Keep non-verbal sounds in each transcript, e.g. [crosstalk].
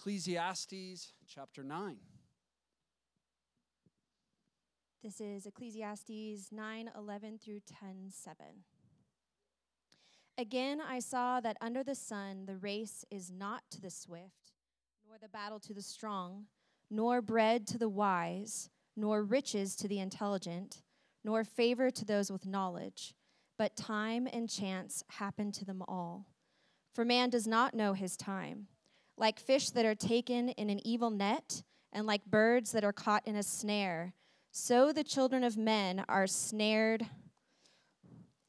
Ecclesiastes chapter 9. This is Ecclesiastes 9 11 through 10 7. Again, I saw that under the sun the race is not to the swift, nor the battle to the strong, nor bread to the wise, nor riches to the intelligent, nor favor to those with knowledge, but time and chance happen to them all. For man does not know his time like fish that are taken in an evil net, and like birds that are caught in a snare, so the children of men are snared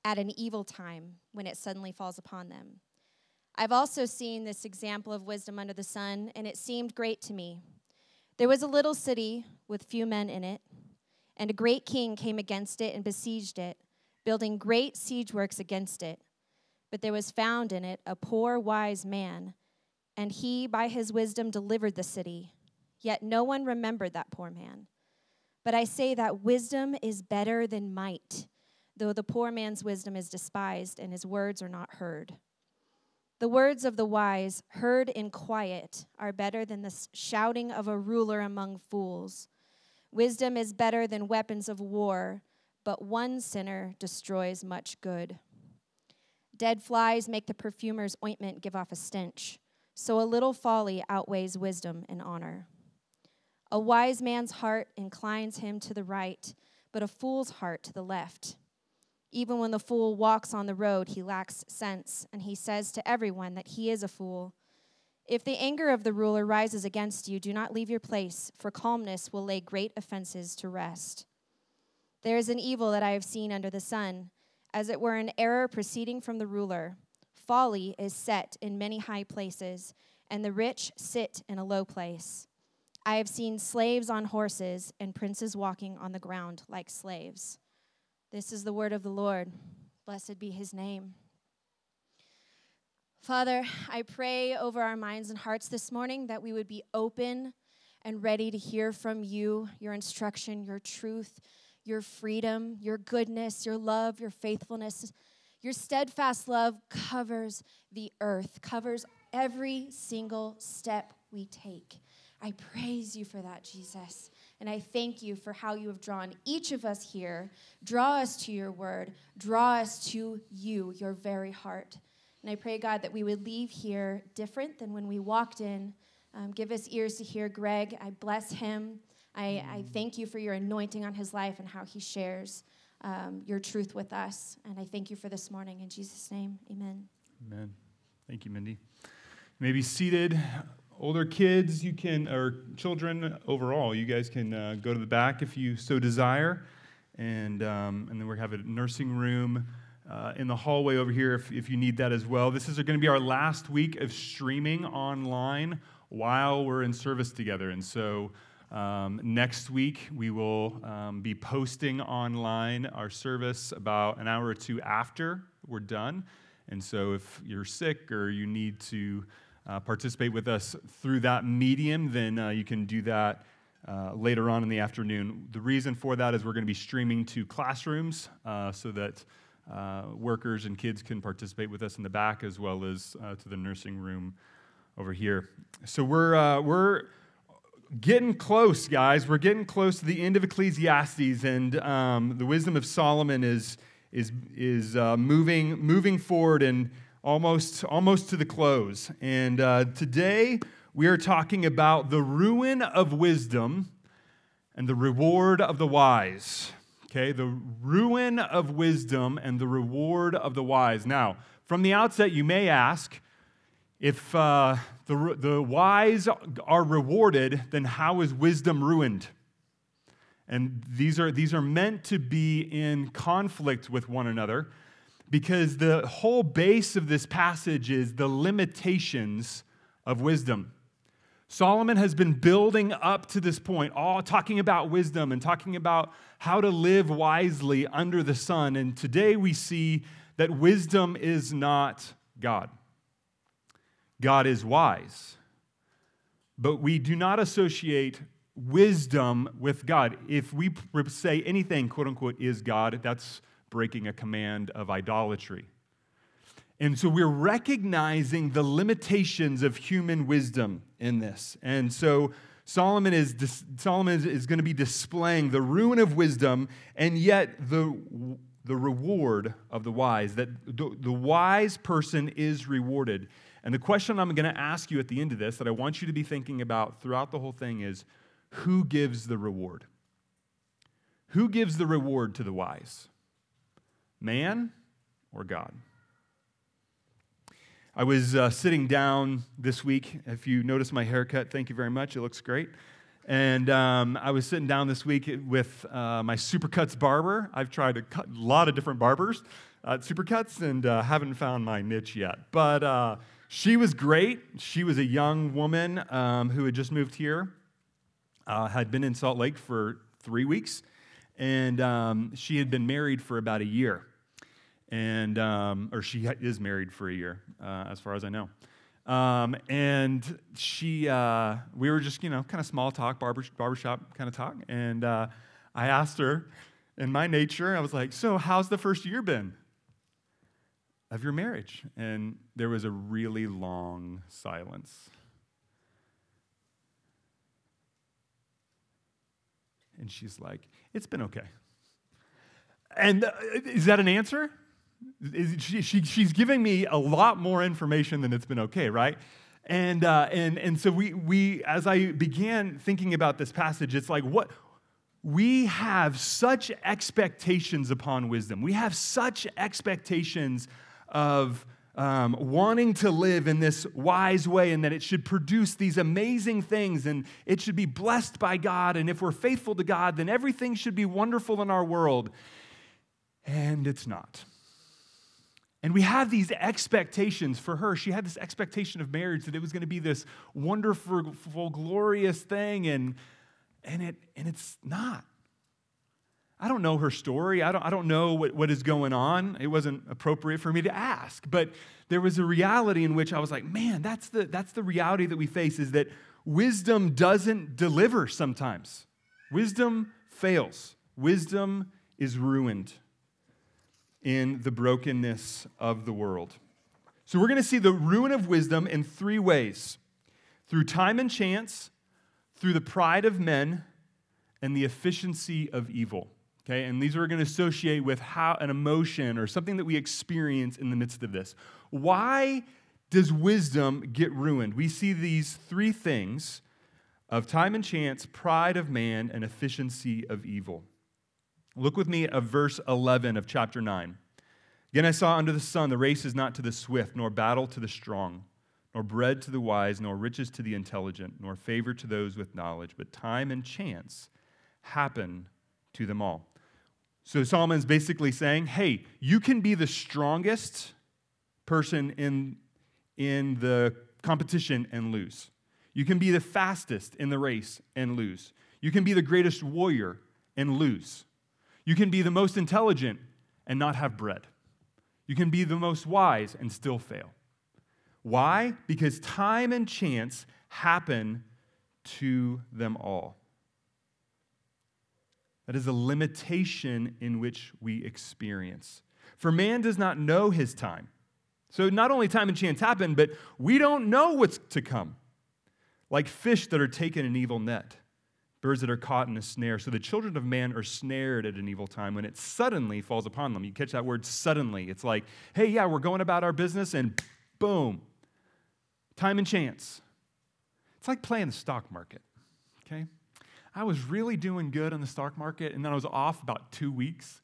at an evil time when it suddenly falls upon them. I've also seen this example of wisdom under the sun, and it seemed great to me. There was a little city with few men in it, and a great king came against it and besieged it, building great siege works against it. But there was found in it a poor wise man and he, by his wisdom, delivered the city. Yet no one remembered that poor man. But I say that wisdom is better than might, though the poor man's wisdom is despised and his words are not heard. The words of the wise, heard in quiet, are better than the shouting of a ruler among fools. Wisdom is better than weapons of war, but one sinner destroys much good. Dead flies make the perfumer's ointment give off a stench so a little folly outweighs wisdom and honor. A wise man's heart inclines him to the right, but a fool's heart to the left. Even when the fool walks on the road, he lacks sense, and he says to everyone that he is a fool. If the anger of the ruler rises against you, do not leave your place, for calmness will lay great offenses to rest. There is an evil that I have seen under the sun, as it were an error proceeding from the ruler. Folly is set in many high places, and the rich sit in a low place. I have seen slaves on horses and princes walking on the ground like slaves. This is the word of the Lord. Blessed be his name. Father, I pray over our minds and hearts this morning that we would be open and ready to hear from you, your instruction, your truth, your freedom, your goodness, your love, your faithfulness. Your steadfast love covers the earth, covers every single step we take. I praise you for that, Jesus. And I thank you for how you have drawn each of us here. Draw us to your word, draw us to you, your very heart. And I pray, God, that we would leave here different than when we walked in. Um, give us ears to hear Greg. I bless him. I, I thank you for your anointing on his life and how he shares um, your truth with us. And I thank you for this morning. In Jesus' name, amen. Amen. Thank you, Mindy. You may be seated. Older kids, you can, or children overall, you guys can uh, go to the back if you so desire. And, um, and then we have a nursing room uh, in the hallway over here if, if you need that as well. This is going to be our last week of streaming online while we're in service together. And so um, next week, we will um, be posting online our service about an hour or two after we're done. And so, if you're sick or you need to uh, participate with us through that medium, then uh, you can do that uh, later on in the afternoon. The reason for that is we're going to be streaming to classrooms uh, so that uh, workers and kids can participate with us in the back as well as uh, to the nursing room over here. So, we're, we're getting close, guys. We're getting close to the end of Ecclesiastes, and um, the wisdom of Solomon is is is uh, moving moving forward and almost almost to the close. And uh, today we are talking about the ruin of wisdom and the reward of the wise. Okay, the ruin of wisdom and the reward of the wise. Now, from the outset, you may ask if uh, the, the wise are rewarded, then how is wisdom ruined? And these are, these are meant to be in conflict with one another because the whole base of this passage is the limitations of wisdom. Solomon has been building up to this point, all talking about wisdom and talking about how to live wisely under the sun. And today we see that wisdom is not God. God is wise. But we do not associate wisdom with God. If we say anything, quote unquote, is God, that's breaking a command of idolatry. And so we're recognizing the limitations of human wisdom in this. And so Solomon is, Solomon is, going to be displaying the ruin of wisdom and yet the, the reward of the wise, that the, the wise person is rewarded. And the question I'm going to ask you at the end of this that I want you to be thinking about throughout the whole thing is who gives the reward? Who gives the reward to the wise? Man or God? I was uh, sitting down this week. If you notice my haircut, thank you very much. It looks great. And um, I was sitting down this week with uh, my Supercuts barber. I've tried a, lot of different barbers at Supercuts and uh, haven't found my niche yet. But uh, she was great. She was a young woman um, who had just moved here, uh, had been in Salt Lake for three weeks, and um, she had been married for about a year and um, or she is married for a year, uh, as far as I know. Um, and she, uh, we were just, you know, kind of small talk, barber, barbershop kind of talk. And uh, I asked her, in my nature, I was like, So, how's the first year been of your marriage? And there was a really long silence. And she's like, It's been okay. And uh, is that an answer? She, she, she's giving me a lot more information than it's been okay, right? And, uh, and, and so we, we, as I began thinking about this passage, it's like, what, we have such expectations upon wisdom. We have such expectations of um, wanting to live in this wise way and that it should produce these amazing things and it should be blessed by God. And if we're faithful to God, then everything should be wonderful in our world. And it's not. And we have these expectations for her. She had this expectation of marriage that it was going to be this wonderful, glorious thing, and, and, it, and it's not. I don't know her story. I don't, I don't know what, what is going on. It wasn't appropriate for me to ask. But there was a reality in which I was like, man, that's the, that's the reality that we face is that wisdom doesn't deliver sometimes. Wisdom fails, wisdom is ruined in the brokenness of the world. So we're going to see the ruin of wisdom in three ways through time and chance, through the pride of men, and the efficiency of evil. Okay, and these are going to associate with how an emotion or something that we experience in the midst of this. Why does wisdom get ruined? We see these three things of time and chance, pride of man, and efficiency of evil. Look with me at verse 11 of chapter 9. Again, I saw under the sun the race is not to the swift, nor battle to the strong, nor bread to the wise, nor riches to the intelligent, nor favor to those with knowledge, but time and chance happen to them all. So Solomon's basically saying, hey, you can be the strongest person in, in the competition and lose. You can be the fastest in the race and lose. You can be the greatest warrior and lose. You can be the most intelligent and not have bread. You can be the most wise and still fail. Why? Because time and chance happen to them all. That is a limitation in which we experience. For man does not know his time. So not only time and chance happen, but we don't know what's to come. Like fish that are taken in evil net birds that are caught in a snare. So the children of man are snared at an evil time when it suddenly falls upon them. You catch that word suddenly. It's like, hey, yeah, we're going about our business, and boom, time and chance. It's like playing the stock market? I was really doing good on the stock market, and then I was off about two weeks,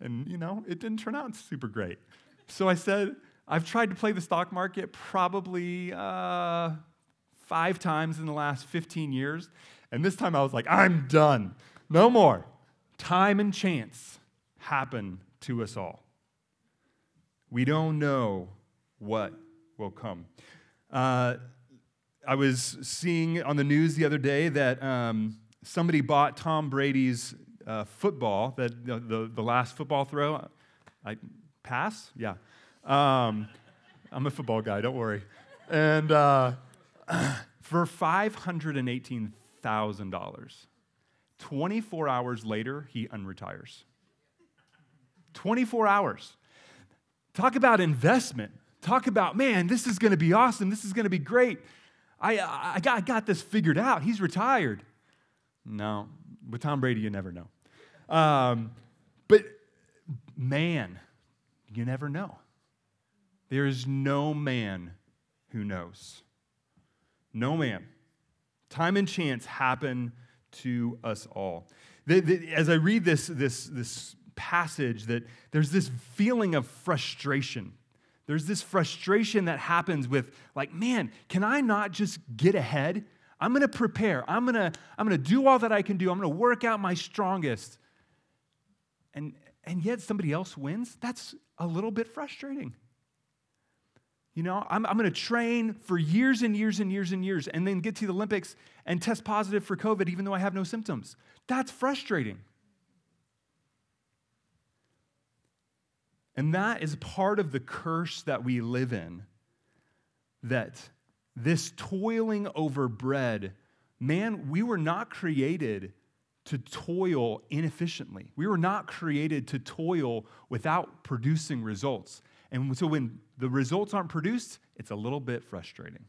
and you know, it didn't turn out super great. So I said, I've tried to play the stock market probably uh, five times in the last 15 years. And this time I was like, I'm done. No more. Time and chance happen to us all. We don't know what will come. Uh, I was seeing on the news the other day that um, somebody bought Tom Brady's uh, football, that the, the, the, last football throw. I pass, yeah. Um, I'm a football guy, don't worry. And uh, [clears throat] for five hundred and eighteen $1,000. 24 hours later, he unretires. 24 hours. Talk about investment. talk about, man, this is going to be awesome. This is going to be great. I, I, got, I got this figured out. He's retired. No, with Tom Brady, you never know. Um, but man, you never know. There is no man who knows. No man. Time and chance happen to us all. The, the, as I read this, this, this passage, that there's this feeling of frustration. There's this frustration that happens with, like, man, can I not just get ahead? I'm gonna prepare. I'm gonna, I'm gonna do all that I can do. I'm gonna work out my strongest. And, and yet somebody else wins? That's a little bit frustrating. You know, I'm, I'm going to train for years and years and years and years and then get to the Olympics and test positive for COVID even though I have no symptoms. That's frustrating. And that is part of the curse that we live in. That this toiling over bread, man, we were not created to toil inefficiently. We were not created to toil without producing results. And so when the results aren't produced, it's a little bit frustrating.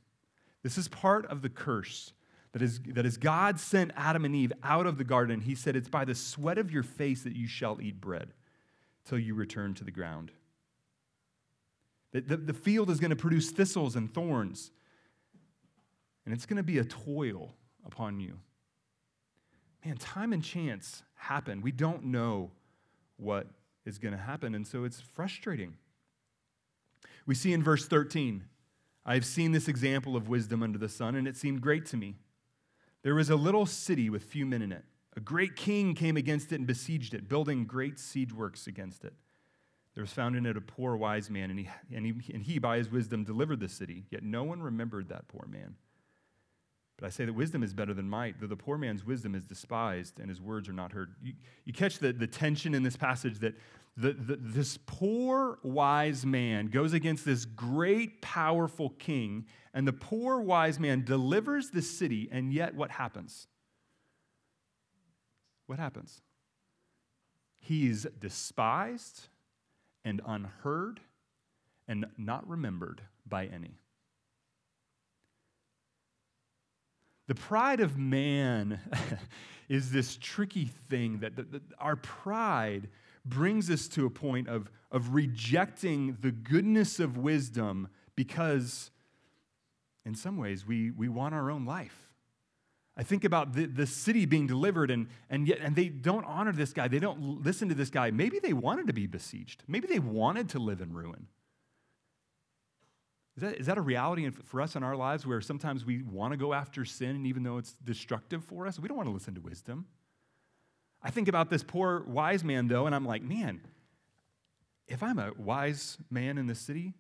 This is part of the curse that is that as God sent Adam and Eve out of the garden, he said, It's by the sweat of your face that you shall eat bread till you return to the ground. The, the, the field is going to produce thistles and thorns, and it's going to be a toil upon you. Man, time and chance happen. We don't know what is going to happen, and so it's frustrating. We see in verse 13, I have seen this example of wisdom under the sun, and it seemed great to me. There was a little city with few men in it. A great king came against it and besieged it, building great siege works against it. There was found in it a poor wise man, and he, and, he, and he, by his wisdom, delivered the city. Yet no one remembered that poor man. But I say that wisdom is better than might, though the poor man's wisdom is despised and his words are not heard. You, you catch the, the tension in this passage that the, the, this poor wise man goes against this great, powerful king, and the poor wise man delivers the city, and yet what happens? What happens? He's despised and unheard and not remembered by any. The pride of man [laughs] is this tricky thing that, that, that, our pride brings us to a point of, of rejecting the goodness of wisdom because, in some ways, we, we want our own life. I think about the, the city being delivered, and, and yet and they don't honor this guy. They don't listen to this guy. Maybe they wanted to be besieged. Maybe they wanted to live in ruin. Is that, is that a reality for us in our lives where sometimes we want to go after sin, and even though it's destructive for us? We don't want to listen to wisdom. I think about this poor wise man, though, and I'm like, man, if I'm a wise man in the city,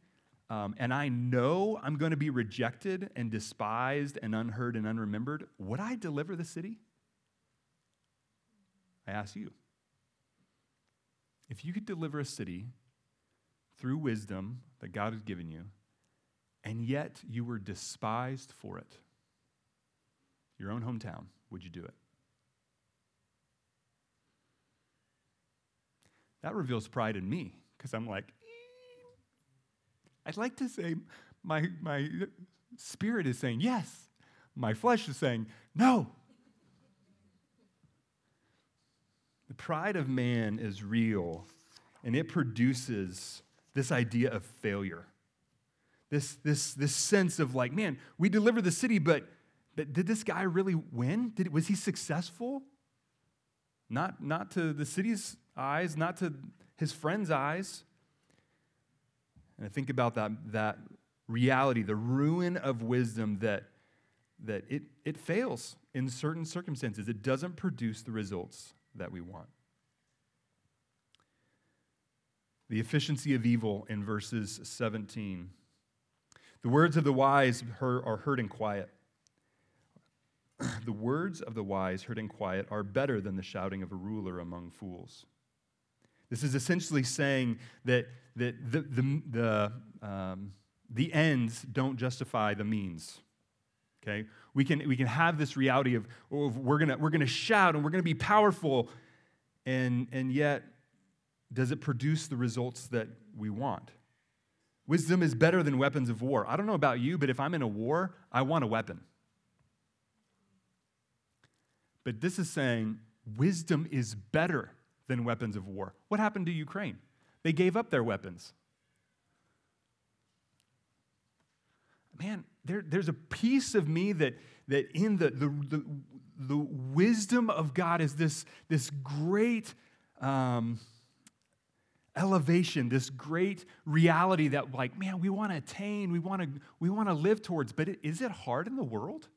um, and I know I'm going to be rejected and despised and unheard and unremembered, would I deliver the city? I ask you. If you could deliver a city through wisdom that God has given you, and yet you were despised for it, your own hometown, would you do it? That reveals pride in me because I'm like, I'd like to say my, my spirit is saying yes. My flesh is saying no. The pride of man is real, and it produces this idea of failure. This, this, this sense of like, man, we delivered the city, but, but did this guy really win? Did, was he successful? Not, not to the city's eyes, not to his friends' eyes. And I think about that, that reality, the ruin of wisdom that, that it, it fails in certain circumstances. It doesn't produce the results that we want. The efficiency of evil in verses 17. The words of the wise are heard in quiet. [clears throat] the words of the wise heard in quiet are better than the shouting of a ruler among fools. This is essentially saying that, that the, the, the, um, the ends don't justify the means. Okay? We can, we can have this reality of, of we're going we're gonna shout and we're to be powerful, and, and yet, does it produce the results that we want? Wisdom is better than weapons of war. I don't know about you, but if I'm in a war, I want a weapon. But this is saying wisdom is better than weapons of war. What happened to Ukraine? They gave up their weapons. Man, there, there's a piece of me that, that in the, the, the, the wisdom of God is this, this great um, elevation, this great reality that, like, man, we want to attain, we want to we want to live towards. But is it hard in the world?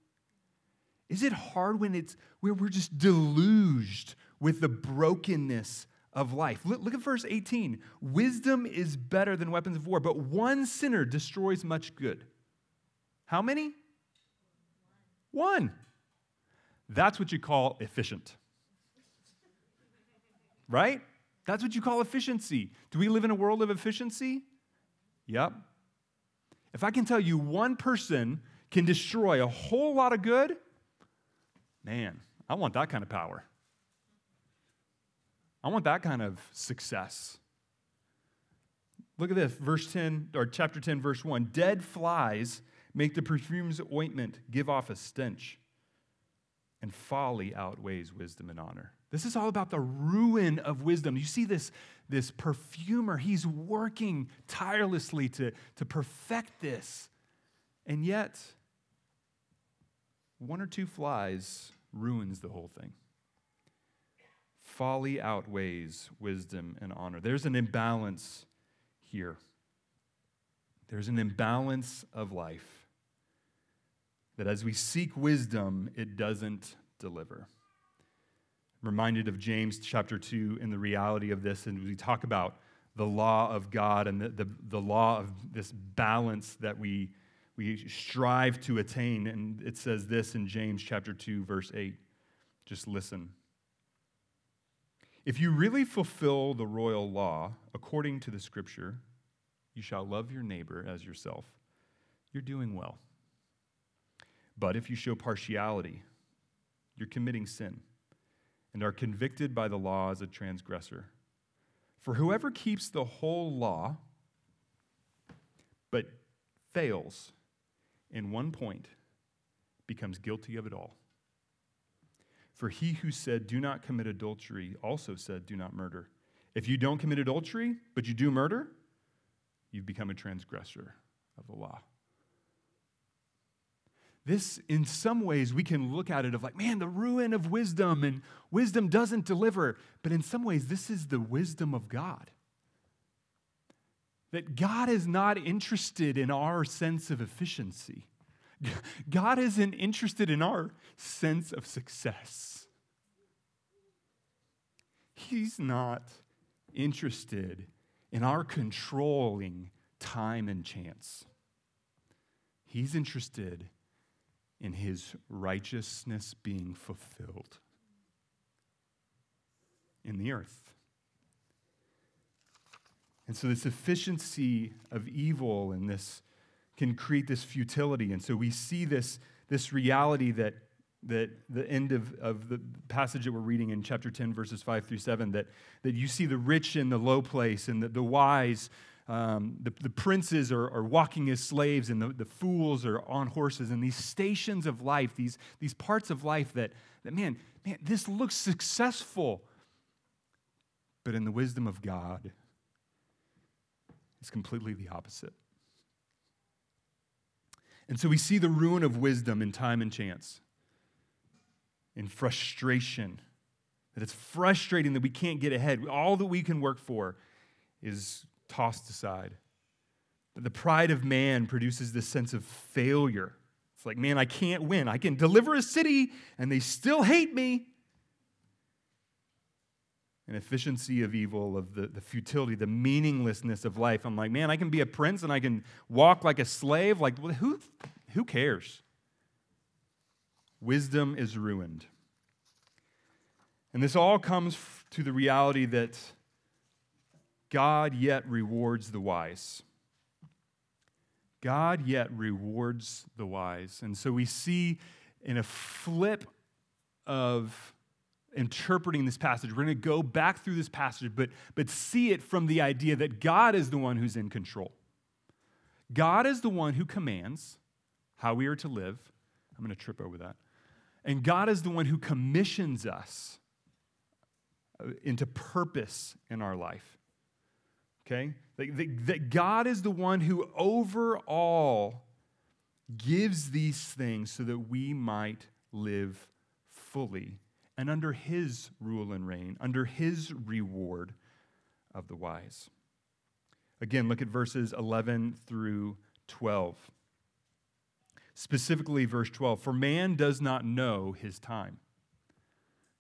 Is it hard when it's where we're just deluged with the brokenness of life? Look, look at verse 18. Wisdom is better than weapons of war, but one sinner destroys much good. How many? One. That's what you call efficient. Right? That's what you call efficiency. Do we live in a world of efficiency? Yep. If I can tell you one person can destroy a whole lot of good, man, I want that kind of power. I want that kind of success. Look at this, verse 10, or chapter 10, verse 1. Dead flies make the perfume's ointment give off a stench, and folly outweighs wisdom and honor. This is all about the ruin of wisdom. You see this, this perfumer, he's working tirelessly to, to perfect this. And yet, one or two flies ruins the whole thing. Folly outweighs wisdom and honor. There's an imbalance here. There's an imbalance of life that as we seek wisdom, it doesn't deliver reminded of James chapter 2 and the reality of this, and we talk about the law of God and the, the, the law of this balance that we, we strive to attain. And it says this in James chapter 2, verse 8. Just listen. If you really fulfill the royal law according to the scripture, you shall love your neighbor as yourself, you're doing well. But if you show partiality, you're committing sin and are convicted by the law as a transgressor. For whoever keeps the whole law but fails in one point becomes guilty of it all. For he who said, Do not commit adultery, also said, Do not murder. If you don't commit adultery, but you do murder, you've become a transgressor of the law this, in some ways, we can look at it of like, man, the ruin of wisdom, and wisdom doesn't deliver. But in some ways, this is the wisdom of God. That God is not interested in our sense of efficiency, [laughs] God isn't interested in our sense of success. He's not interested in our controlling time and chance. He's interested in his righteousness being fulfilled in the earth. And so, this efficiency of evil and this can create this futility. And so, we see this, this reality that, that the end of, of the passage that we're reading in chapter 10, verses 5 through 7, that, that you see the rich in the low place and the, the wise um, the, the princes are, are walking as slaves and the, the fools are on horses. And these stations of life these, these parts of life that, that man, man this looks successful. But in the wisdom of god it's completely the opposite. And so we see the ruin of wisdom in time and chance in frustration that it's frustrating that we can't get ahead. All that we can work for is tossed aside. The pride of man produces this sense of failure. It's like, man, I can't win. I can deliver a city and they still hate me. An efficiency of evil, of the, the futility, the meaninglessness of life. I'm like, man, I can be a prince and I can walk like a slave. Like, who, who cares? Wisdom is ruined. And this all comes to the reality that God yet rewards the wise. God yet rewards the wise. And so we see in a flip of interpreting this passage, we're going to go back through this passage, but, but see it from the idea that God is the one who's in control. God is the one who commands how we are to live. I'm going to trip over that. And God is the one who commissions us uh, into purpose in our life. Okay? That, God is the one who overall gives these things so that we might live fully and under his rule and reign, under his reward of the wise. Again, look at verses 11 through 12. Specifically, verse 12 For man does not know his time.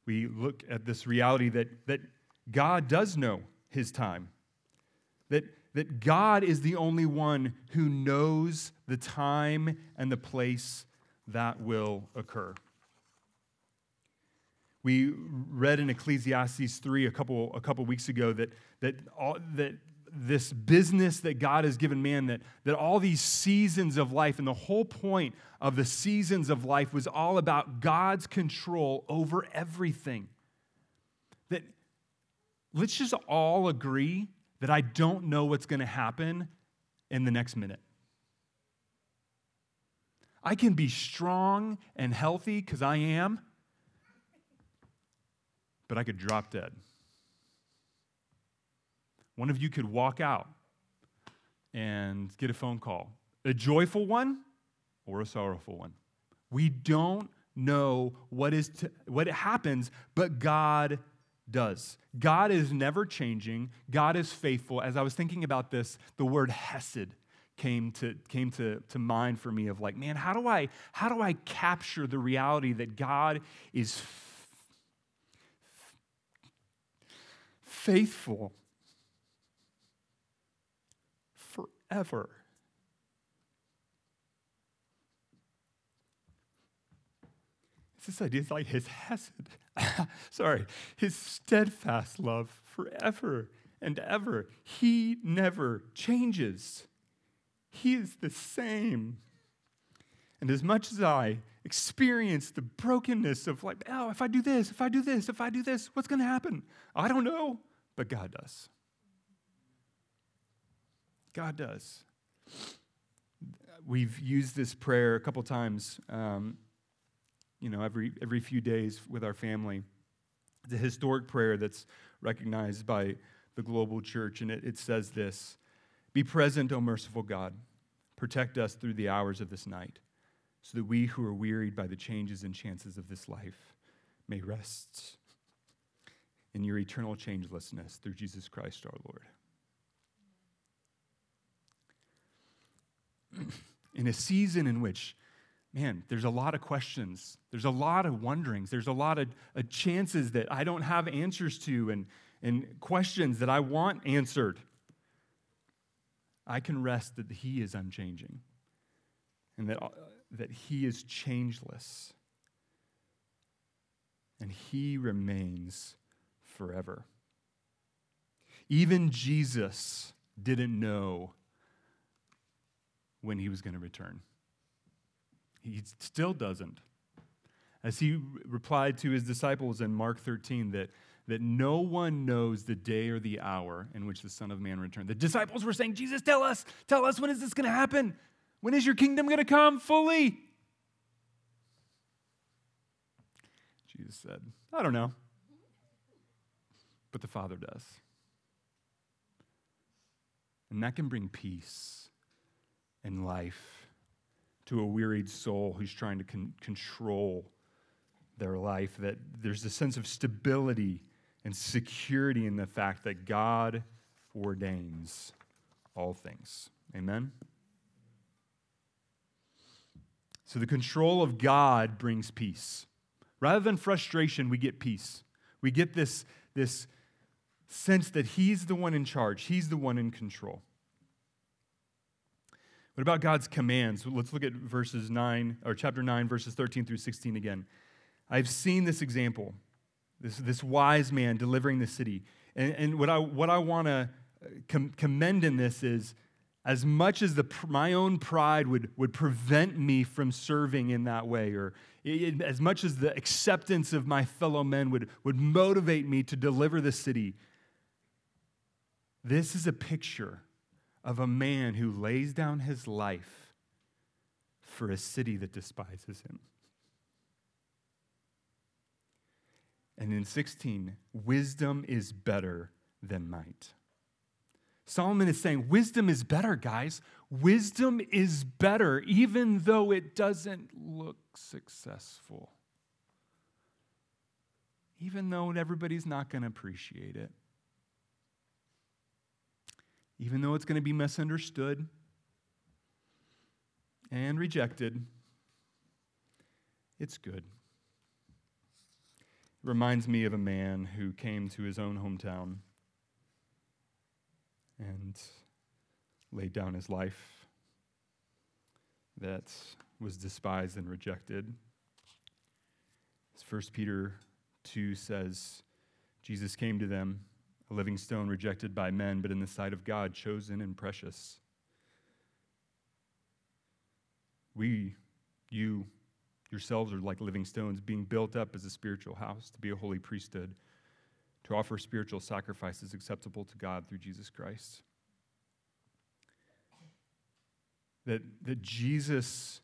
We look at this reality that, that God does know his time, that, that God is the only one who knows the time and the place that will occur. We read in Ecclesiastes 3 a couple, a couple weeks ago that, that, all, that this business that God has given man, that, that all these seasons of life, and the whole point of the seasons of life was all about God's control over everything. That let's just all agree that I don't know what's going to happen in the next minute. I can be strong and healthy because I am, but I could drop dead. One of you could walk out and get a phone call a joyful one or a sorrowful one. We don't know what, is to, what happens, but God does. God is never changing, God is faithful. As I was thinking about this, the word hesed came to came to, to mind for me of like man how do i how do i capture the reality that god is f- faithful forever. It's this idea, it's like his hesed, [laughs] sorry, his steadfast love forever and ever. He never changes. He is the same. And as much as I experience the brokenness of like, oh, if I do this, if I do this, if I do this, what's going to happen? I don't know, but God does. God does. We've used this prayer a couple times, um, you know, every, every few days with our family. It's a historic prayer that's recognized by the global church, and it, it says this Be present, O merciful God. Protect us through the hours of this night, so that we who are wearied by the changes and chances of this life may rest in your eternal changelessness through Jesus Christ our Lord. [clears throat] in a season in which, man, there's a lot of questions, there's a lot of wonderings, there's a lot of chances that I don't have answers to, and, and questions that I want answered. I can rest that He is unchanging and that, that He is changeless and He remains forever. Even Jesus didn't know when he was going to return. He still doesn't. As he replied to his disciples in Mark 13, that, that no one knows the day or the hour in which the Son of Man returned. The disciples were saying, Jesus, tell us, tell us, when is this going to happen? When is your kingdom going to come fully? Jesus said, I don't know. But the Father does. And that can bring peace and life to a wearied soul who's trying to con- control their life, that there's a sense of stability and security in the fact that God ordains all things. Amen? So the control of God brings peace. Rather than frustration, we get peace. We get this, this sense that He's the one in charge, He's the one in control. What about God's commands? Let's look at verses 9, or chapter 9, verses 13 through 16 again. I've seen this example, this, this wise man delivering the city. And, and what I, what I want to uh, com- commend in this is as much as the, my own pride would, would prevent me from serving in that way, or it, as much as the acceptance of my fellow men would, would motivate me to deliver the city, this is a picture of a man who lays down his life for a city that despises him. And in 16, wisdom is better than might. Solomon is saying, Wisdom is better, guys. Wisdom is better, even though it doesn't look successful. Even though everybody's not going to appreciate it. Even though it's going to be misunderstood and rejected, it's good. It reminds me of a man who came to his own hometown and laid down his life that was despised and rejected. As 1 Peter 2 says, Jesus came to them, a living stone rejected by men, but in the sight of God, chosen and precious. We, you, yourselves are like living stones, being built up as a spiritual house to be a holy priesthood to offer spiritual sacrifices acceptable to God through Jesus Christ. That, that Jesus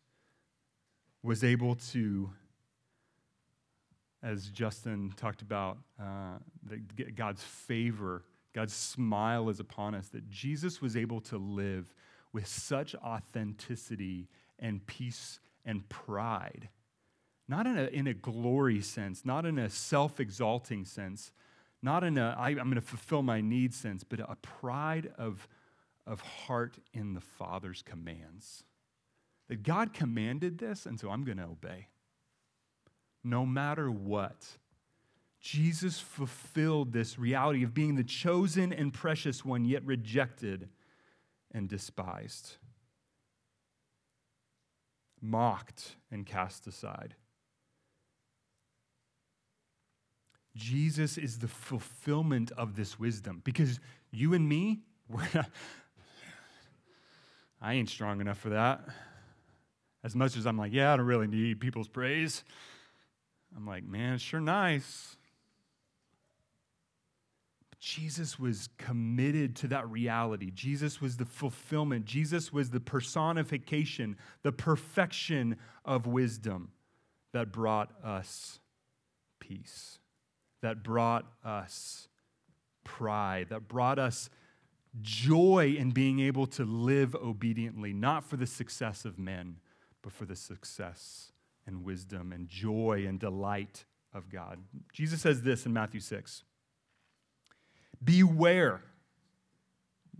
was able to, as Justin talked about, uh, God's favor, God's smile is upon us, that Jesus was able to live with such authenticity and peace and pride. Not in a, in a glory sense, not in a self exalting sense, not in a I, I'm going to fulfill my needs sense, but a pride of, of heart in the Father's commands. That God commanded this, and so I'm going to obey. No matter what. Jesus fulfilled this reality of being the chosen and precious one, yet rejected and despised, mocked and cast aside. Jesus is the fulfillment of this wisdom because you and me, we're not, I ain't strong enough for that. As much as I'm like, yeah, I don't really need people's praise. I'm like, man, it's sure nice. But Jesus was committed to that reality. Jesus was the fulfillment. Jesus was the personification, the perfection of wisdom that brought us peace that brought us pride, that brought us joy in being able to live obediently, not for the success of men, but for the success and wisdom and joy and delight of God. Jesus says this in Matthew 6 Beware.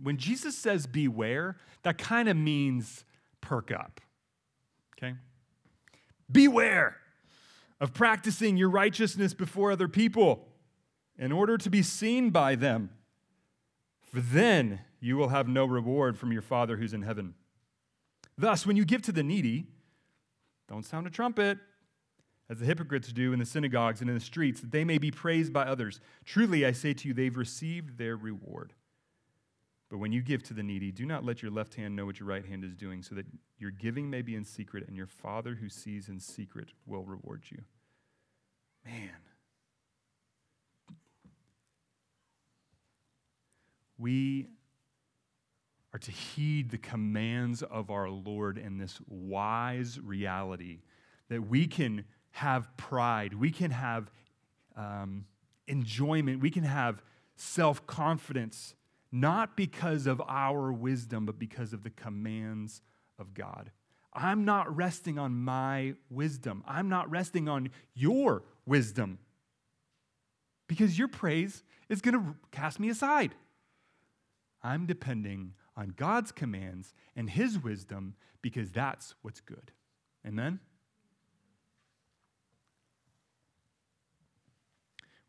When Jesus says beware, that kind of means perk up. Okay? Beware of practicing your righteousness before other people in order to be seen by them. For then you will have no reward from your Father who's in heaven. Thus, when you give to the needy, don't sound a trumpet, as the hypocrites do in the synagogues and in the streets, that they may be praised by others. Truly, I say to you, they've received their reward. But when you give to the needy, do not let your left hand know what your right hand is doing, so that your giving may be in secret, and your Father who sees in secret will reward you. Man. We are to heed the commands of our Lord in this wise reality that we can have pride, we can have um, enjoyment, we can have self confidence not because of our wisdom, but because of the commands of God. I'm not resting on my wisdom. I'm not resting on your wisdom because your praise is going to cast me aside. I'm depending on God's commands and His wisdom because that's what's good. Amen?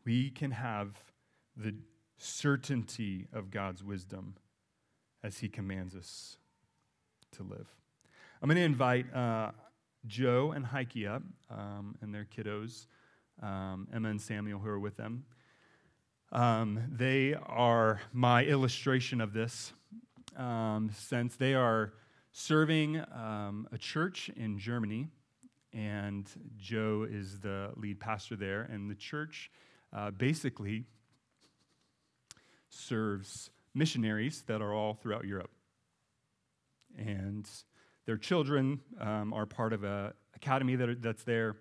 We can have the certainty of God's wisdom as He commands us to live. I'm going to invite uh, Joe and Heike up um, and their kiddos, um, Emma and Samuel, who are with them. Um, they are my illustration of this, um, since they are serving um, a church in Germany, and Joe is the lead pastor there, and the church uh, basically serves missionaries that are all throughout Europe. and their children um, are part of a academy that are, that's there.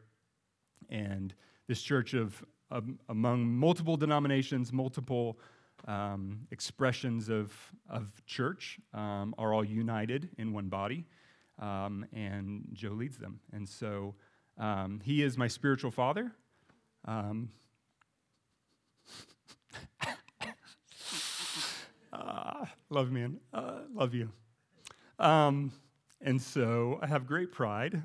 And this church of um, among multiple denominations, multiple um, expressions of, of church um, are all united in one body. Um, and Joe leads them. And so um, he is my spiritual father. uh, [laughs] love, man. Uh, love you. Um, and so I have great pride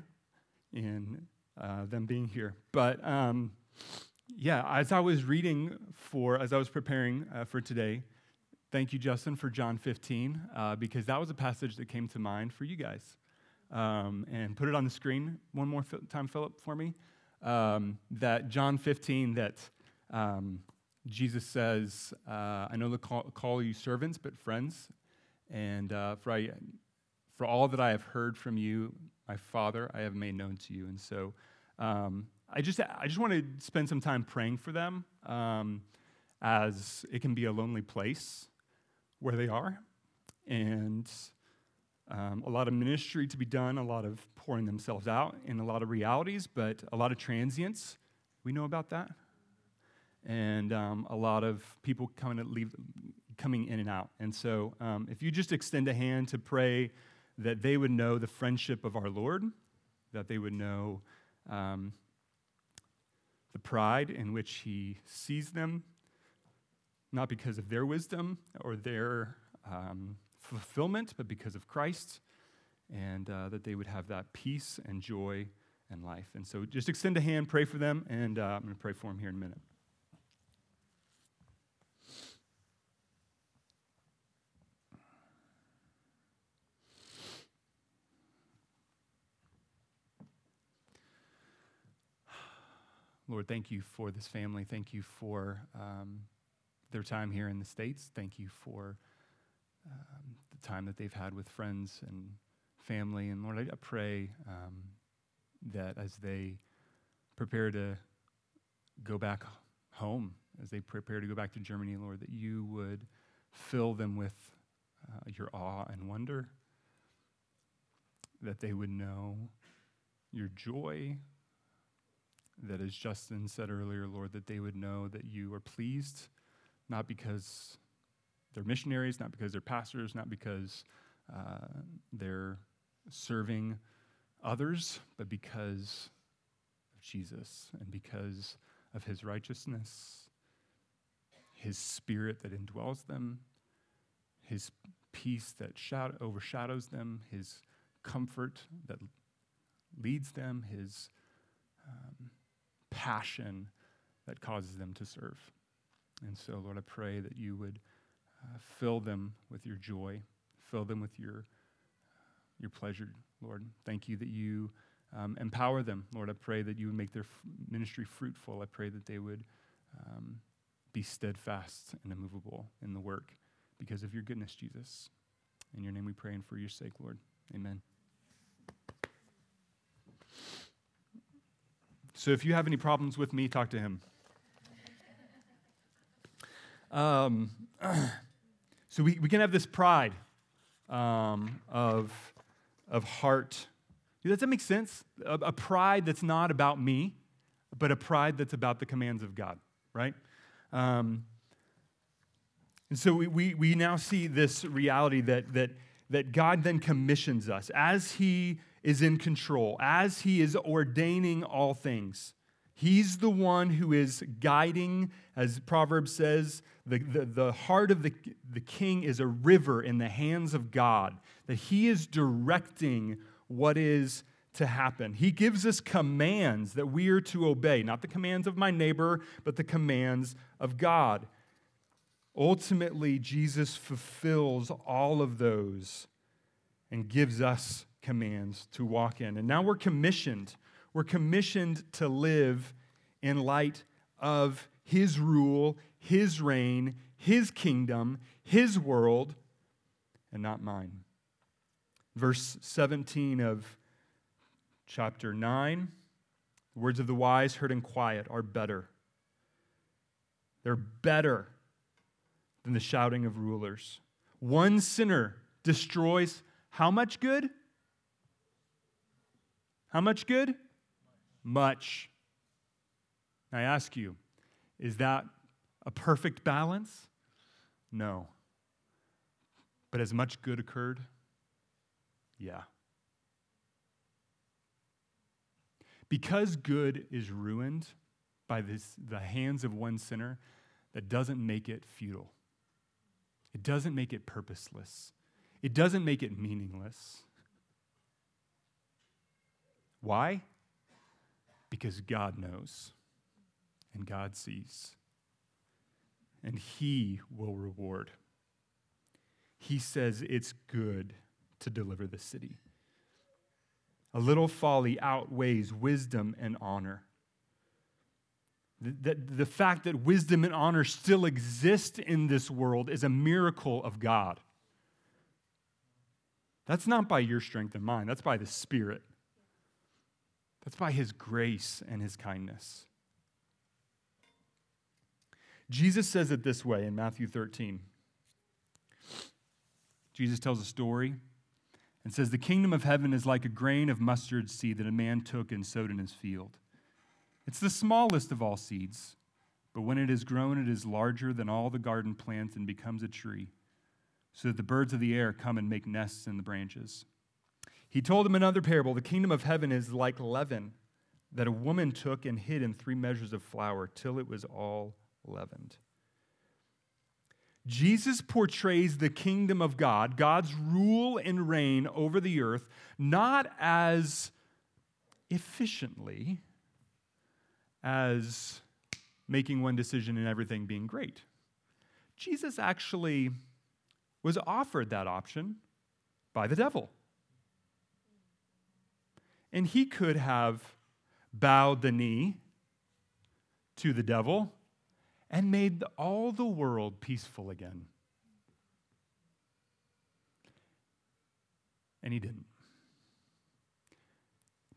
in uh, them being here. But yeah, as I was reading for, as I was preparing uh, for today, thank you, Justin, for John 15, uh, because that was a passage that came to mind for you guys. Um, and put it on the screen one more time, Philip, for me. Um, that John 15, that um, Jesus says, uh, I know to call, call, you servants, but friends. And uh, for, I, for all that I have heard from you, my Father, I have made known to you. And so um, I just, I just want to spend some time praying for them um, as it can be a lonely place where they are. And um, a lot of ministry to be done, a lot of pouring themselves out in a lot of realities, but a lot of transience. We know about that. And um, a lot of people coming, leave, coming in and out. And so um, if you just extend a hand to pray that they would know the friendship of our Lord, that they would know um, the pride in which he sees them, not because of their wisdom or their um, fulfillment, but because of Christ, and uh, that they would have that peace and joy and life. And so just extend a hand, pray for them, and uh, I'm going to pray for them here in a minute. Lord, thank you for this family. Thank you for um, their time here in the States. Thank you for um, the time that they've had with friends and family. And Lord, I, pray um, that as they prepare to go back home, as they prepare to go back to Germany, Lord, that you would fill them with uh, your awe and wonder, that they would know your joy that, as Justin said earlier, Lord, that they would know that you are pleased, not because they're missionaries, not because they're pastors, not because uh, they're serving others, but because of Jesus and because of his righteousness, his spirit that indwells them, his peace that overshadows them, his comfort that leads them, his um, passion that causes them to serve. And so, Lord, I pray that you would uh, fill them with your joy, fill them with your, your pleasure, Lord. Thank you that you um, empower them. Lord, I pray that you would make their f- ministry fruitful. I pray that they would um, be steadfast and immovable in the work because of your goodness, Jesus. In your name we pray and for your sake, Lord. Amen. So if you have any problems with me, talk to him. Um, [clears throat] so we, we can have this pride um, of, of heart. Does that make sense? A, a pride that's not about me, but a pride that's about the commands of God, right? Um, and so we, we, we now see this reality that, that, that God then commissions us as He is in control, as he is ordaining all things. He's the one who is guiding, as Proverbs says, the, the, the, heart of the, the king is a river in the hands of God, that he is directing what is to happen. He gives us commands that we are to obey, not the commands of my neighbor, but the commands of God. Ultimately, Jesus fulfills all of those and gives us commands to walk in. And now we're commissioned. We're commissioned to live in light of His rule, His reign, His kingdom, His world, and not mine. Verse 17 of chapter 9 the words of the wise heard in quiet are better. They're better than the shouting of rulers. One sinner destroys How much good? How much good? Much. I ask you, is that a perfect balance? No. But has much good occurred? Yeah. Because good is ruined by this, the hands of one sinner, that doesn't make it futile. It doesn't make it purposeless. It doesn't make it meaningless. Why? Because God knows and God sees. And He will reward. He says it's good to deliver the city. A little folly outweighs wisdom and honor. The, the, fact that wisdom and honor still exist in this world is a miracle of God. That's not by your strength and mine, that's by the Spirit. That's by His grace and His kindness. Jesus says it this way in Matthew 13. Jesus tells a story and says, The kingdom of heaven is like a grain of mustard seed that a man took and sowed in his field. It's the smallest of all seeds, but when it is grown, it is larger than all the garden plants and becomes a tree, so that the birds of the air come and make nests in the branches. He told them another parable The kingdom of heaven is like leaven that a woman took and hid in three measures of flour till it was all leavened. Jesus portrays the kingdom of God, God's rule and reign over the earth, not as efficiently as making one decision and everything being great. Jesus actually was offered that option by the devil. And he could have bowed the knee to the devil and made all the world peaceful again. And he didn't.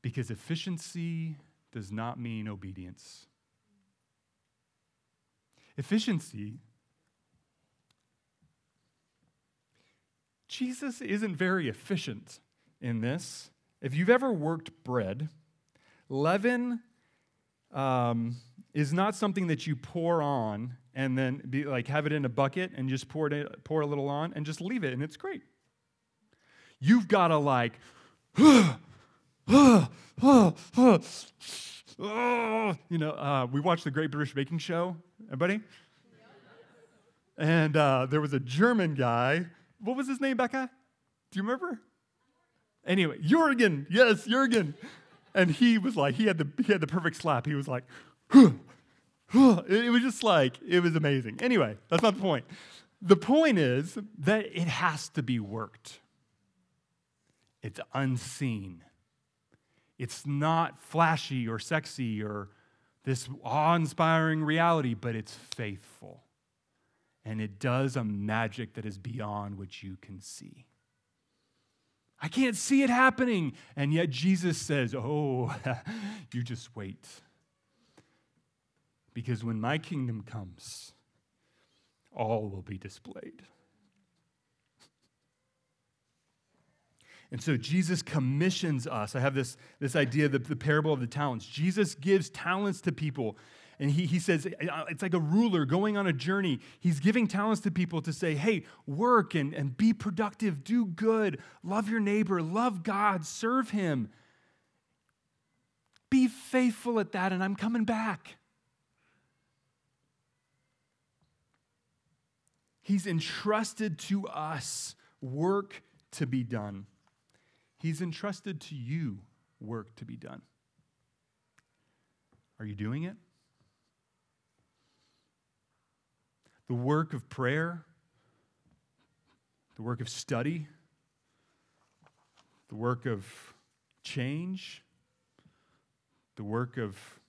Because efficiency does not mean obedience. Efficiency, Jesus isn't very efficient in this. If you've ever worked bread, leaven um, is not something that you pour on and then be like have it in a bucket and just pour it pour a little on and just leave it and it's great. You've got to like [sighs] you know, uh, we watched the Great British Baking Show. Everybody? And uh, there was a German guy. What was his name, Becca? Do you remember? Anyway, Jurgen. Yes, Jurgen. And he was like, he had the he had the perfect slap. He was like, it was just like, it was amazing. Anyway, that's not the point. The point is that it has to be worked. It's unseen. It's not flashy or sexy or this awe inspiring reality, but it's faithful. And it does a magic that is beyond what you can see. I can't see it happening. And yet Jesus says, Oh, [laughs] you just wait. Because when my kingdom comes, all will be displayed. And so Jesus commissions us. I have this, this idea, the, the parable of the talents. Jesus gives talents to people. And he, he says, it's like a ruler going on a journey. He's giving talents to people to say, hey, work and, and be productive, do good, love your neighbor, love God, serve him. Be faithful at that, and I'm coming back. He's entrusted to us work to be done. He's entrusted to you work to be done. Are you doing it? The work of prayer, the work of study, the work of change, the work of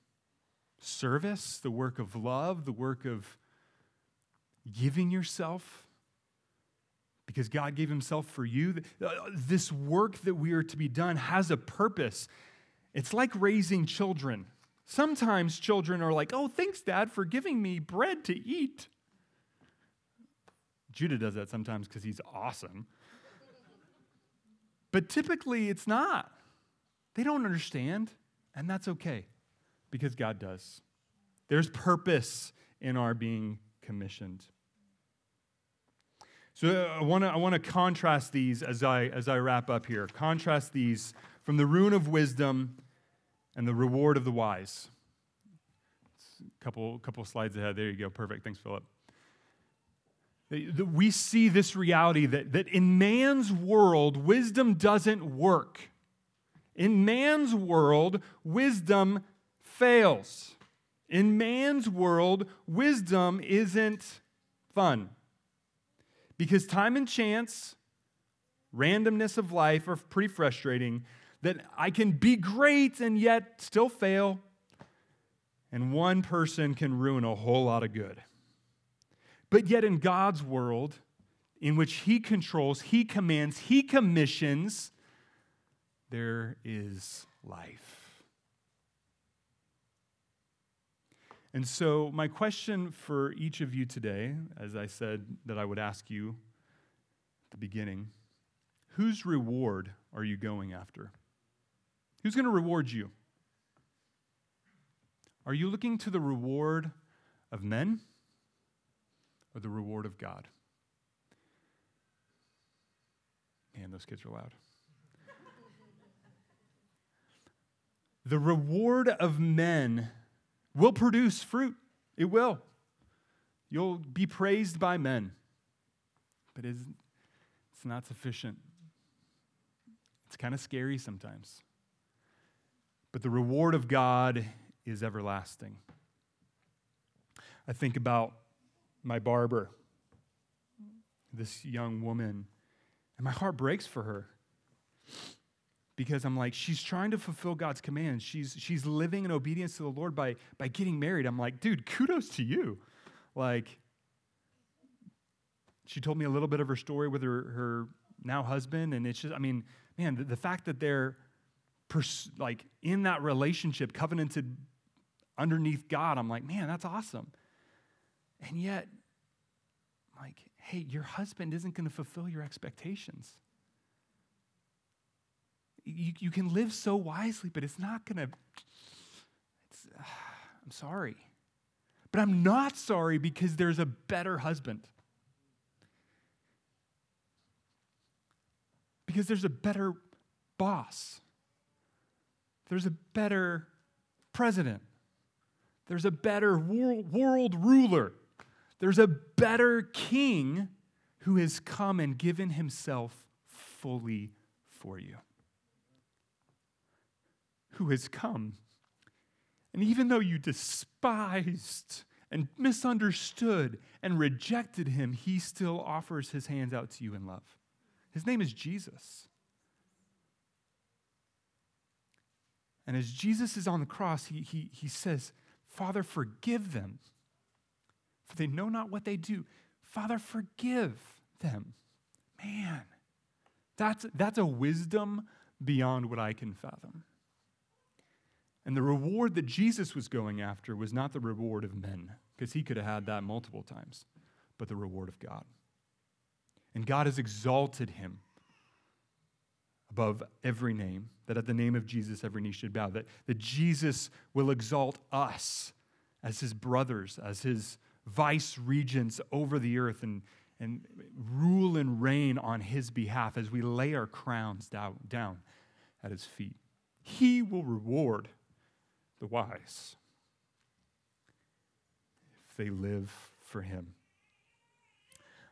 service, the work of love, the work of giving yourself because God gave Himself for you. Uh, this work that we are to be done has a purpose. It's like raising children. Sometimes children are like, oh, thanks, Dad, for giving me bread to eat. Judah does that sometimes because he's awesome. But typically, it's not. They don't understand, and that's okay because God does. There's purpose in our being commissioned. So uh, I want to I want to contrast these as I as I wrap up here. Contrast these from the ruin of wisdom and the reward of the wise. A couple couple slides ahead. There you go. Perfect. Thanks, Philip. We see this reality that, that in man's world, wisdom doesn't work. In man's world, wisdom fails. In man's world, wisdom isn't fun. Because time and chance, randomness of life are pretty frustrating. That I can be great and yet still fail. And one person can ruin a whole lot of good. But yet, in God's world, in which He controls, He commands, He commissions, there is life. And so, my question for each of you today, as I said that I would ask you at the beginning, whose reward are you going after? Who's going to reward you? Are you looking to the reward of men or the reward of God? Man, those kids are loud. the reward of men will produce fruit. It will. You'll be praised by men, but it's, it's not sufficient. It's kind of scary sometimes. But the reward of God is everlasting. I think about my barber, this young woman, and my heart breaks for her because I'm like, she's trying to fulfill God's commands. She's, she's living in obedience to the Lord by, by getting married. I'm like, dude, kudos to you. Like, she told me a little bit of her story with her, her now husband, and it's just, I mean, man, the, the fact that they're pers- like in that relationship, covenanted underneath God, I'm like, man, that's awesome. And yet, like, hey, your husband isn't going to fulfill your expectations. You, you can live so wisely, but it's not going to. Uh, I'm sorry. But I'm not sorry because there's a better husband. Because there's a better boss. There's a better president. There's a better world, world ruler. There's a better king who has come and given himself fully for you who has come. And even though you despised and misunderstood and rejected him, he still offers his hands out to you in love. His name is Jesus. And as Jesus is on the cross, he, he, he says, Father, forgive them, for they know not what they do. Father, forgive them. Man, that's, that's a wisdom beyond what I can fathom. And the reward that Jesus was going after was not the reward of men, because he could have had that multiple times, but the reward of God. And God has exalted him above every name, that at the name of Jesus every knee should bow, that, that Jesus will exalt us as his brothers, as his vice regents over the earth, and, and rule and reign on his behalf as we lay our crowns down, down at his feet. He will reward the wise if they live for him.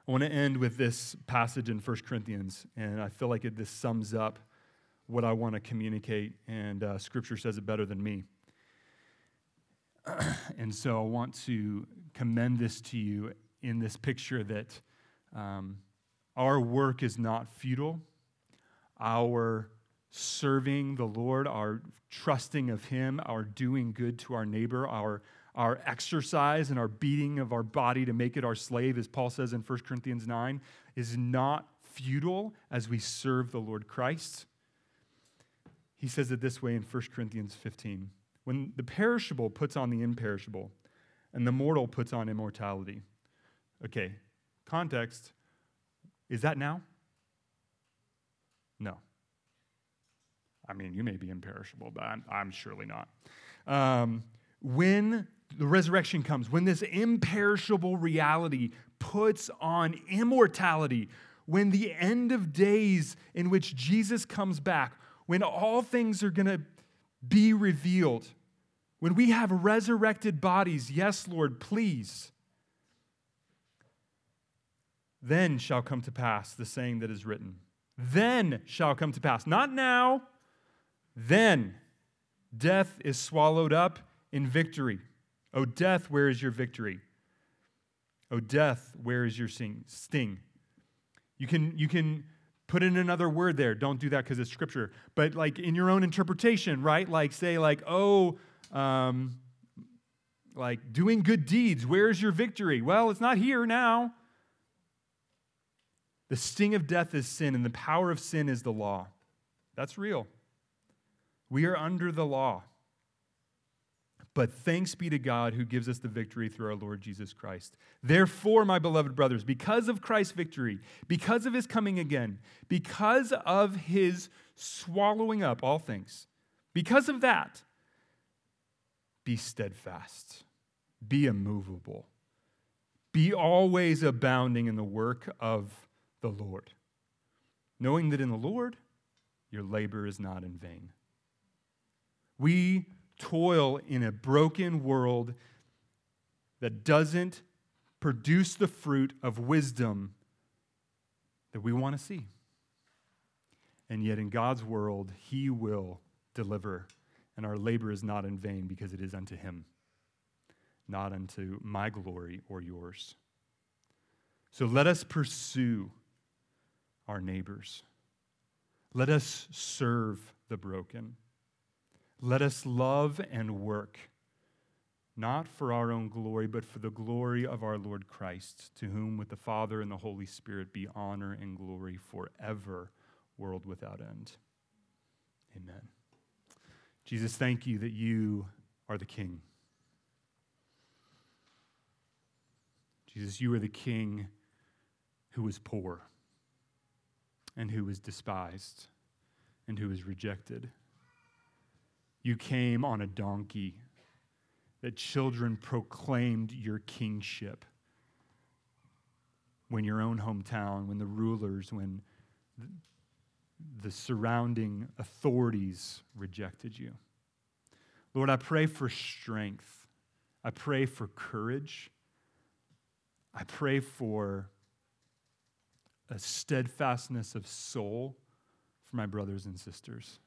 I want to end with this passage in 1 Corinthians, and I feel like it, this sums up what I want to communicate, and uh, Scripture says it better than me. [clears throat] and so I want to commend this to you in this picture that um, our work is not futile. Our serving the Lord, our trusting of Him, our doing good to our neighbor, our, our exercise and our beating of our body to make it our slave, as Paul says in 1 Corinthians 9, is not futile as we serve the Lord Christ. He says it this way in 1 Corinthians 15 When the perishable puts on the imperishable, and the mortal puts on immortality. Okay, context is that now? No. I mean, you may be imperishable, but I'm, I'm surely not. Um, when the resurrection comes, when this imperishable reality puts on immortality, when the end of days in which Jesus comes back, when all things are going to be revealed, when we have resurrected bodies, yes, Lord, please, then shall come to pass the saying that is written. Then shall come to pass. Not now, then death is swallowed up in victory. O death, where is your victory? O death, where is your sting? You can, you can put in another word there. Don't do that because it's scripture. But like in your own interpretation, right? Like say, like, oh, um, like doing good deeds, where's your victory? Well, it's not here now. The sting of death is sin, and the power of sin is the law. That's real. We are under the law. But thanks be to God who gives us the victory through our Lord Jesus Christ. Therefore, my beloved brothers, because of Christ's victory, because of his coming again, because of his swallowing up all things, because of that, be steadfast, be immovable, be always abounding in the work of the Lord, knowing that in the Lord your labor is not in vain. We toil in a broken world that doesn't produce the fruit of wisdom that we want to see. And yet, in God's world, He will deliver, and our labor is not in vain because it is unto Him, not unto my glory or yours. So let us pursue our neighbors. Let us serve the broken. Let us love and work, not for our own glory, but for the glory of our Lord Christ, to whom with the Father and the Holy Spirit be honor and glory forever, world without end. Amen. Jesus, thank you that you are the King. Jesus, you are the King who was poor and who was despised and who was rejected. You came on a donkey, that children proclaimed your kingship. When your own hometown, when the rulers, when the surrounding authorities rejected you. Lord, I pray for strength. I pray for courage. I pray for a steadfastness of soul for my brothers and sisters.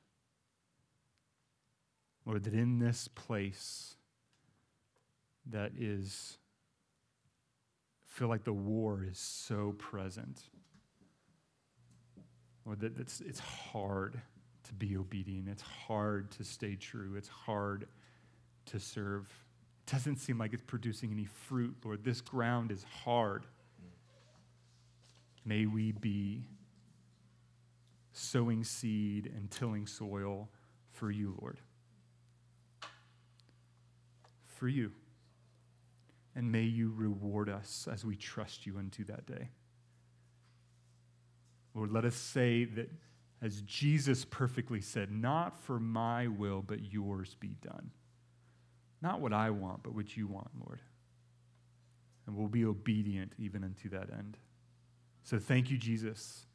Lord, that in this place that is, I feel like the war is so present. Lord, that it's, it's hard to be obedient. It's hard to stay true. It's hard to serve. It doesn't seem like it's producing any fruit, Lord. This ground is hard. May we be sowing seed and tilling soil for you, Lord. For you. And may you reward us as we trust you unto that day. Lord, let us say that as Jesus perfectly said, not for my will, but yours be done. Not what I want, but what you want, Lord. And we'll be obedient even unto that end. So thank you, Jesus,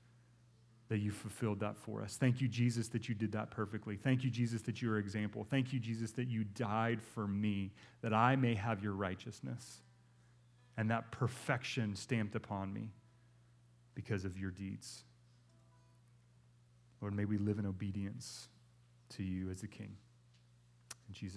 that you fulfilled that for us. Thank you, Jesus, that you did that perfectly. Thank you, Jesus, that you're example. Thank you, Jesus, that you died for me, that I may have your righteousness and that perfection stamped upon me because of your deeds. Lord, may we live in obedience to you as the King. In Jesus'